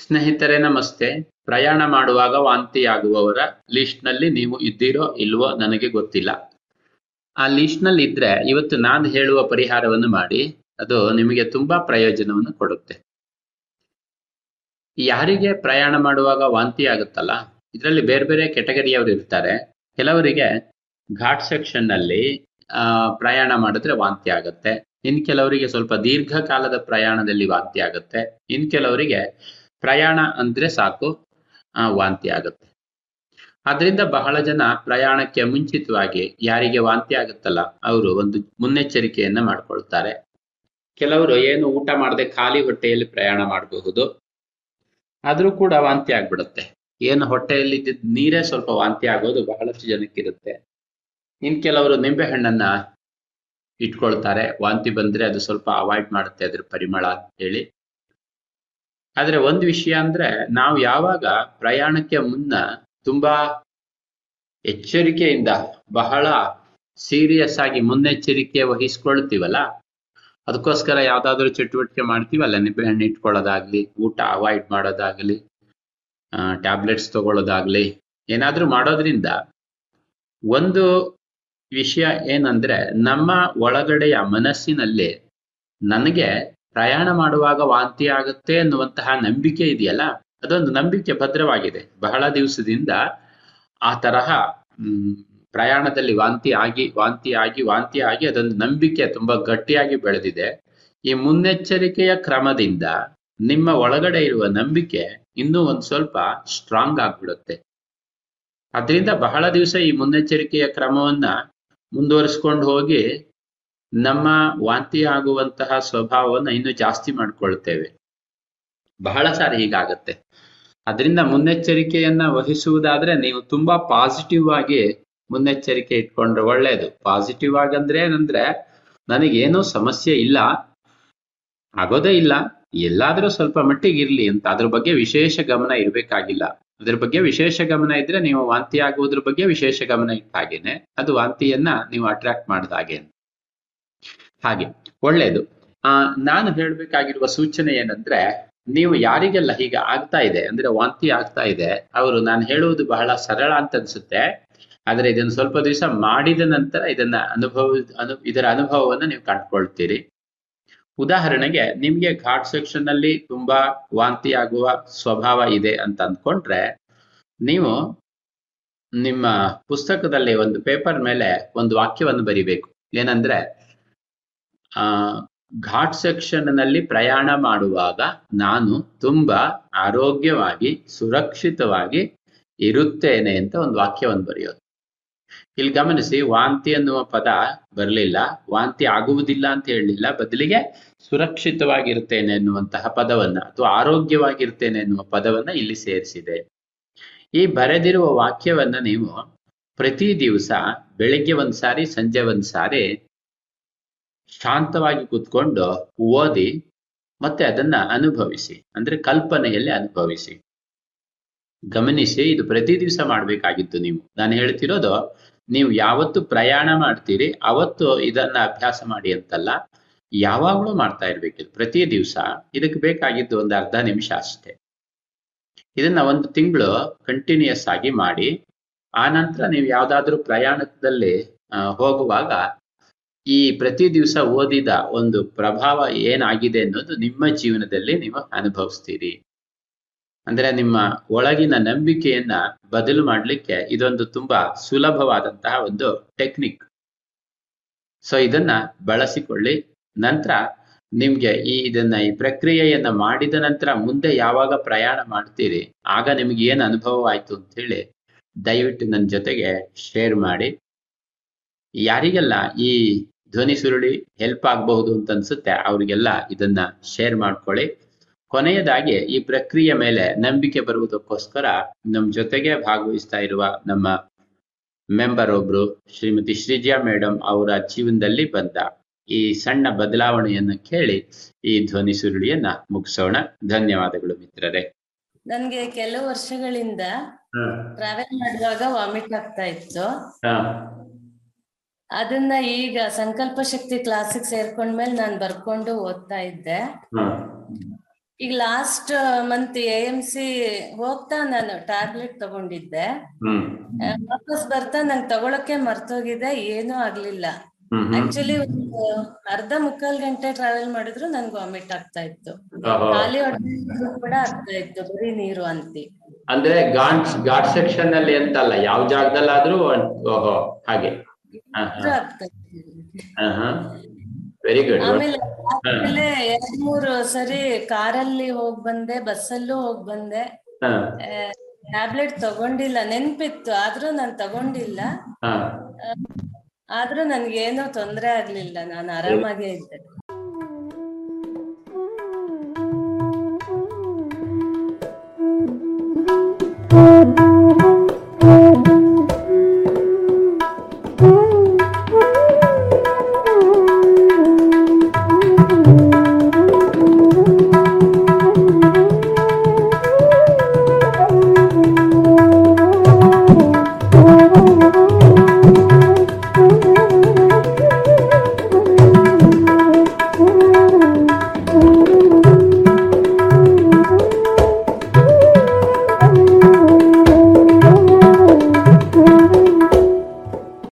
ಸ್ನೇಹಿತರೆ, ನಮಸ್ತೆ. ಪ್ರಯಾಣ ಮಾಡುವಾಗ ವಾಂತಿಯಾಗುವವರ ಲಿಸ್ಟ್ನಲ್ಲಿ ನೀವು ಇದ್ದೀರೋ ಇಲ್ವೋ ನನಗೆ ಗೊತ್ತಿಲ್ಲ. ಆ ಲಿಸ್ಟ್ನಲ್ಲಿ ಇದ್ರೆ ಇವತ್ತು ನಾನು ಹೇಳುವ ಪರಿಹಾರವನ್ನು ಮಾಡಿ, ಅದು ನಿಮಗೆ ತುಂಬಾ ಪ್ರಯೋಜನವನ್ನು ಕೊಡುತ್ತೆ. ಯಾರಿಗೆ ಪ್ರಯಾಣ ಮಾಡುವಾಗ ವಾಂತಿ ಆಗುತ್ತಲ್ಲ ಇದರಲ್ಲಿ ಬೇರೆ ಬೇರೆ ಕೆಟಗರಿಯವರು ಇರ್ತಾರೆ. ಕೆಲವರಿಗೆ ಘಾಟ್ ಸೆಕ್ಷನ್ನಲ್ಲಿ ಆ, ಪ್ರಯಾಣ ಮಾಡಿದ್ರೆ ವಾಂತಿ ಆಗುತ್ತೆ ಇನ್ ಕೆಲವರಿಗೆ ಸ್ವಲ್ಪ ದೀರ್ಘಕಾಲದ ಪ್ರಯಾಣದಲ್ಲಿ ವಾಂತಿ ಆಗುತ್ತೆ ಇನ್ ಕೆಲವರಿಗೆ ಪ್ರಯಾಣ ಅಂದ್ರೆ ಸಾಕು ವಾಂತಿ ಆಗುತ್ತೆ. ಆದ್ರಿಂದ ಬಹಳ ಜನ ಪ್ರಯಾಣಕ್ಕೆ ಮುಂಚಿತವಾಗಿ ಯಾರಿಗೆ ವಾಂತಿ ಆಗುತ್ತಲ್ಲ, ಅವರು ಒಂದು ಮುನ್ನೆಚ್ಚರಿಕೆಯನ್ನ ಮಾಡ್ಕೊಳ್ತಾರೆ. ಕೆಲವರು ಏನು ಊಟ ಮಾಡದೆ ಖಾಲಿ ಹೊಟ್ಟೆಯಲ್ಲಿ ಪ್ರಯಾಣ ಮಾಡಬಹುದು, ಆದ್ರೂ ಕೂಡ ವಾಂತಿ ಆಗ್ಬಿಡುತ್ತೆ. ಏನು ಹೊಟ್ಟೆಯಲ್ಲಿ ನೀರೇ ಸ್ವಲ್ಪ ವಾಂತಿ ಆಗೋದು ಬಹಳಷ್ಟು ಜನಕ್ಕಿರುತ್ತೆ. ಇನ್ ಕೆಲವರು ನಿಂಬೆ ಹಣ್ಣನ್ನ ಇಟ್ಕೊಳ್ತಾರೆ, ವಾಂತಿ ಬಂದ್ರೆ ಅದು ಸ್ವಲ್ಪ ಅವಾಯ್ಡ್ ಮಾಡುತ್ತೆ ಅದ್ರ ಪರಿಮಳ ಹೇಳಿ. ಆದ್ರೆ ಒಂದು ವಿಷಯ ಅಂದ್ರೆ ನಾವು ಯಾವಾಗ ಪ್ರಯಾಣಕ್ಕೆ ಮುನ್ನ ತುಂಬಾ ಎಚ್ಚರಿಕೆಯಿಂದ ಬಹಳ ಸೀರಿಯಸ್ ಆಗಿ ಮುನ್ನೆಚ್ಚರಿಕೆ ವಹಿಸ್ಕೊಳ್ತೀವಲ್ಲ, ಅದಕ್ಕೋಸ್ಕರ ಯಾವ್ದಾದ್ರು ಚಟುವಟಿಕೆ ಮಾಡ್ತೀವಲ್ಲ ನಿಂಬೆಹಣ್ಣು ಇಟ್ಕೊಳ್ಳೋದಾಗ್ಲಿ, ಊಟ ಅವಾಯ್ಡ್ ಮಾಡೋದಾಗ್ಲಿ ಟ್ಯಾಬ್ಲೆಟ್ಸ್ ತಗೊಳ್ಳೋದಾಗ್ಲಿ, ಏನಾದ್ರೂ ಮಾಡೋದ್ರಿಂದ ಒಂದು ವಿಷಯ ಏನಂದ್ರೆ ನಮ್ಮ ಒಳಗಡೆಯ ಮನಸ್ಸಿನಲ್ಲಿ ನನಗೆ ಪ್ರಯಾಣ ಮಾಡುವಾಗ ವಾಂತಿ ಆಗುತ್ತೆ ಅನ್ನುವಂತಹ ನಂಬಿಕೆ ಇದೆಯಲ್ಲ? ಅದೊಂದು ನಂಬಿಕೆ ಭದ್ರವಾಗಿದೆ. ಬಹಳ ದಿವಸದಿಂದ ಆ ತರಹ ಪ್ರಯಾಣದಲ್ಲಿ ವಾಂತಿ ಆಗಿ ವಾಂತಿ ಆಗಿ ವಾಂತಿ ಆಗಿ ಅದೊಂದು ನಂಬಿಕೆ ತುಂಬಾ ಗಟ್ಟಿಯಾಗಿ ಬೆಳೆದಿದೆ. ಈ ಮುನ್ನೆಚ್ಚರಿಕೆಯ ಕ್ರಮದಿಂದ ನಿಮ್ಮ ಒಳಗಡೆ ಇರುವ ನಂಬಿಕೆ ಇನ್ನೂ ಒಂದ್ ಸ್ವಲ್ಪ ಸ್ಟ್ರಾಂಗ್ ಆಗ್ಬಿಡುತ್ತೆ. ಅದರಿಂದ ಬಹಳ ದಿವಸ ಈ ಮುನ್ನೆಚ್ಚರಿಕೆಯ ಕ್ರಮವನ್ನ ಮುಂದುವರಿಸ್ಕೊಂಡು ಹೋಗಿ ನಮ್ಮ ವಾಂತಿ ಆಗುವಂತಹ ಸ್ವಭಾವವನ್ನು ಇನ್ನೂ ಜಾಸ್ತಿ ಮಾಡಿಕೊಳ್ತೇವೆ. ಬಹಳ ಸಾರಿ ಹೀಗಾಗತ್ತೆ. ಅದರಿಂದ ಮುನ್ನೆಚ್ಚರಿಕೆಯನ್ನ ವಹಿಸುವುದಾದ್ರೆ ನೀವು ತುಂಬಾ ಪಾಸಿಟಿವ್ ಆಗಿ ಮುನ್ನೆಚ್ಚರಿಕೆ ಇಟ್ಕೊಂಡ್ರೆ ಒಳ್ಳೇದು. ಪಾಸಿಟಿವ್ ಆಗಂದ್ರೆ ಏನಂದ್ರೆ ನನಗೇನೂ ಸಮಸ್ಯೆ ಇಲ್ಲ. ಆಗೋದೇ ಇಲ್ಲ. ಎಲ್ಲಾದ್ರೂ ಸ್ವಲ್ಪ ಮಟ್ಟಿಗೆ ಇರ್ಲಿ ಅಂತ. ಅದ್ರ ಬಗ್ಗೆ ವಿಶೇಷ ಗಮನ ಇರ್ಬೇಕಾಗಿಲ್ಲ. ಅದ್ರ ಬಗ್ಗೆ ವಿಶೇಷ ಗಮನ ಇದ್ರೆ ನೀವು ವಾಂತಿ ಆಗುವುದ್ರ ಬಗ್ಗೆ ವಿಶೇಷ ಗಮನ ಇಟ್ಟ ಹಾಗೇನೆ ಅದು ವಾಂತಿಯನ್ನ ನೀವು ಅಟ್ರಾಕ್ಟ್ ಮಾಡಿದ ಹಾಗೆ ಹಾಗೆ. ಒಳ್ಳೇದು. ಆ, ನಾನು ಹೇಳ್ಬೇಕಾಗಿರುವ ಸೂಚನೆ ಏನಂದ್ರೆ, ನೀವು ಯಾರಿಗೆಲ್ಲ ಹೀಗೆ ಆಗ್ತಾ ಇದೆ, ಅಂದ್ರೆ ವಾಂತಿ ಆಗ್ತಾ ಇದೆ, ಅವರು ನಾನು ಹೇಳುವುದು ಬಹಳ ಸರಳ ಅಂತ ಅನ್ಸುತ್ತೆ. ಆದ್ರೆ ಇದನ್ನು ಸ್ವಲ್ಪ ದಿವಸ ಮಾಡಿದ ನಂತರ ಇದನ್ನ ಅನುಭವ, ಅನು, ಇದರ ಅನುಭವವನ್ನು ನೀವು ಕಂಡುಕೊಳ್ತೀರಿ. ಉದಾಹರಣೆಗೆ, ನಿಮ್ಗೆ ಘಾಟ್ ಸೆಕ್ಷನ್ ಅಲ್ಲಿ ತುಂಬಾ ವಾಂತಿ ಆಗುವ ಸ್ವಭಾವ ಇದೆ ಅಂತ ಅಂದ್ಕೊಂಡ್ರೆ, ನೀವು ನಿಮ್ಮ ಪುಸ್ತಕದಲ್ಲಿ ಒಂದು ಪೇಪರ್ ಮೇಲೆ ಒಂದು ವಾಕ್ಯವನ್ನು ಬರಿಬೇಕು. ಏನಂದ್ರೆ ಘಾಟ್ ಸೆಕ್ಷನ್ನಲ್ಲಿ ಪ್ರಯಾಣ ಮಾಡುವಾಗ ನಾನು ತುಂಬಾ ಆರೋಗ್ಯವಾಗಿ, ಸುರಕ್ಷಿತವಾಗಿ ಇರುತ್ತೇನೆ ಅಂತ ಒಂದು ವಾಕ್ಯವನ್ನು ಬರೆಯೋದು. ಇಲ್ಲಿ ಗಮನಿಸಿ, ವಾಂತಿ ಅನ್ನುವ ಪದ ಬರಲಿಲ್ಲ. ವಾಂತಿ ಆಗುವುದಿಲ್ಲ ಅಂತ ಹೇಳಲಿಲ್ಲ. ಬದಲಿಗೆ ಸುರಕ್ಷಿತವಾಗಿರ್ತೇನೆ ಎನ್ನುವಂತಹ ಪದವನ್ನ, ಅಥವಾ ಆರೋಗ್ಯವಾಗಿರ್ತೇನೆ ಎನ್ನುವ ಪದವನ್ನ ಇಲ್ಲಿ ಸೇರಿಸಿದೆ. ಈ ಬರೆದಿರುವ ವಾಕ್ಯವನ್ನ ನೀವು ಪ್ರತಿ ದಿವಸ ಬೆಳಿಗ್ಗೆ ಒಂದ್ಸಾರಿ, ಸಂಜೆ ಒಂದ್ ಸಾರಿ ಶಾಂತವಾಗಿ ಕೂತ್ಕೊಂಡು ಓದಿ ಮತ್ತೆ ಅದನ್ನ ಅನುಭವಿಸಿ, ಅಂದ್ರೆ ಕಲ್ಪನೆಯಲ್ಲಿ ಅನುಭವಿಸಿ. ಗಮನಿಸಿ, ಇದು ಪ್ರತಿ ದಿವಸ ಮಾಡ್ಬೇಕಾಗಿತ್ತು ನೀವು. ನಾನು ಹೇಳ್ತಿರೋದು, ನೀವು ಯಾವತ್ತು ಪ್ರಯಾಣ ಮಾಡ್ತೀರಿ, ಅವತ್ತು ಇದನ್ನ ಅಭ್ಯಾಸ ಮಾಡಿ ಅಂತಲ್ಲ, ಯಾವಾಗ್ಲೂ ಮಾಡ್ತಾ ಇರ್ಬೇಕಿದು ಪ್ರತಿ ದಿವಸ ಇದಕ್ಕೆ ಬೇಕಾಗಿದ್ದು ಒಂದು ಅರ್ಧ ನಿಮಿಷ ಅಷ್ಟೇ. ಇದನ್ನ ಒಂದು ತಿಂಗಳು ಕಂಟಿನ್ಯೂಸ್ ಆಗಿ ಮಾಡಿ, ಆ ನಂತರ ನೀವು ಯಾವ್ದಾದ್ರೂ ಪ್ರಯಾಣದಲ್ಲಿ ಹೋಗುವಾಗ ಈ ಪ್ರತಿ ದಿವಸ ಓದಿದ ಒಂದು ಪ್ರಭಾವ ಏನಾಗಿದೆ ಅನ್ನೋದು ನಿಮ್ಮ ಜೀವನದಲ್ಲಿ ನೀವು ಅನುಭವಿಸ್ತೀರಿ. ಅಂದ್ರೆ ನಿಮ್ಮ ಒಳಗಿನ ನಂಬಿಕೆಯನ್ನ ಬದಲು ಮಾಡಲಿಕ್ಕೆ ಇದೊಂದು ತುಂಬಾ ಸುಲಭವಾದಂತಹ ಒಂದು ಟೆಕ್ನಿಕ್. ಸೊ ಇದನ್ನ ಬಳಸಿಕೊಳ್ಳಿ. ನಂತರ ನಿಮ್ಗೆ ಈ ಇದನ್ನ, ಈ ಪ್ರಕ್ರಿಯೆಯನ್ನ ಮಾಡಿದ ನಂತರ ಮುಂದೆ ಯಾವಾಗ ಪ್ರಯಾಣ ಮಾಡ್ತೀರಿ, ಆಗ ನಿಮ್ಗೆ ಏನ್ ಅನುಭವ ಆಯ್ತು ಅಂತ ಹೇಳಿ ದಯವಿಟ್ಟು ನನ್ನ ಜೊತೆಗೆ ಶೇರ್ ಮಾಡಿ. ಯಾರಿಗೆಲ್ಲ ಈ ಧ್ವನಿ ಸುರುಳಿ ಹೆಲ್ಪ್ ಆಗಬಹುದು ಅಂತ ಅನ್ಸುತ್ತೆ. ಅವರಿಗೆಲ್ಲ ಇದನ್ನ ಶೇರ್ ಮಾಡ್ಕೊಳ್ಳಿ. ಕೊನೆಯದಾಗಿ ಈ ಪ್ರಕ್ರಿಯೆ ಮೇಲೆ ನಂಬಿಕೆ ಬರುವುದಕ್ಕೋಸ್ಕರ ನಮ್ಮ ಜೊತೆಗೆ ಭಾಗವಹಿಸ್ತಾ ಇರುವ ನಮ್ಮ ಮೆಂಬರ್ ಒಬ್ರು ಶ್ರೀಮತಿ ಶ್ರೀಜಾ ಮೇಡಮ್ ಅವರ ಜೀವನದಲ್ಲಿ ಬಂದ ಈ ಸಣ್ಣ ಬದಲಾವಣೆಯನ್ನು ಕೇಳಿ ಈ ಧ್ವನಿ ಸುರುಳಿಯನ್ನ ಮುಗಿಸೋಣ. ಧನ್ಯವಾದಗಳು ಮಿತ್ರರೇ. ನನ್ಗೆ ಕೆಲವು ವರ್ಷಗಳಿಂದ ಟ್ರಾವೆಲ್ ಮಾಡುವಾಗ ವಾಮಿಟ್ ಆಗ್ತಾ ಇತ್ತು. ಅದನ್ನ ಈಗ ಸಂಕಲ್ಪ ಶಕ್ತಿ ಕ್ಲಾಸಿಗೆ ಸೇರ್ಕೊಂಡ್ಮೇಲೆ ನಾನು ಬರ್ಕೊಂಡು ಓದ್ತಾ ಇದ್ದೆ. ಈಗ last month A M C ಹೋಗ್ತಾ ನಾನು ಟ್ಯಾಬ್ಲೆಟ್ ತಗೊಂಡಿದ್ದೆ. ವಾಪಸ್ ಬರ್ತಾ ನಂಗೆ ತಗೊಳಕ್ಕೆ ಮರ್ತೋಗಿದೆ ಏನೂ ಆಗ್ಲಿಲ್ಲ. ಆಕ್ಚುಲಿ ಒಂದು ಅರ್ಧ ಮುಕ್ಕಾಲ್ ಗಂಟೆ ಟ್ರಾವೆಲ್ ಮಾಡಿದ್ರು ನನ್ಗೆ ವಾಮಿಟ್ ಆಗ್ತಾ ಇತ್ತು. ಖಾಲಿ ಹೊಟ್ಟೆ ಕೂಡ ಆಗ್ತಾ ಇತ್ತು ಬರೀ ನೀರು ಅಂತಿ. ಅಂದ್ರೆ ಘಾಟ್ ಸೆಕ್ಷನ್ ಅಲ್ಲಿ ಅಂತಲ್ಲ ಯಾವ ಜಾಗದಲ್ಲಾದ್ರೂ ಓಹೋ ಹಾಗೆ. ವೆರಿ ಗುಡ್ ಆಮೇಲೆ ಎರಡ್ ಮೂರು ಸರಿ ಕಾರಲ್ಲಿ ಹೋಗ್ ಬಂದೆ ಬಸ್ಸಲ್ಲೂ ಹೋಗ್ ಬಂದೆ. ಟ್ಯಾಬ್ಲೆಟ್ ತಗೊಂಡಿಲ್ಲ ನೆನ್ಪಿತ್ತು ಆದ್ರೂ ನಾನ್ ತಗೊಂಡಿಲ್ಲ. ಆದ್ರೂ ನನ್ಗೇನು ತೊಂದ್ರೆ ಆಗ್ಲಿಲ್ಲ ನಾನು ಆರಾಮಾಗೇ ಇದ್ದೆ.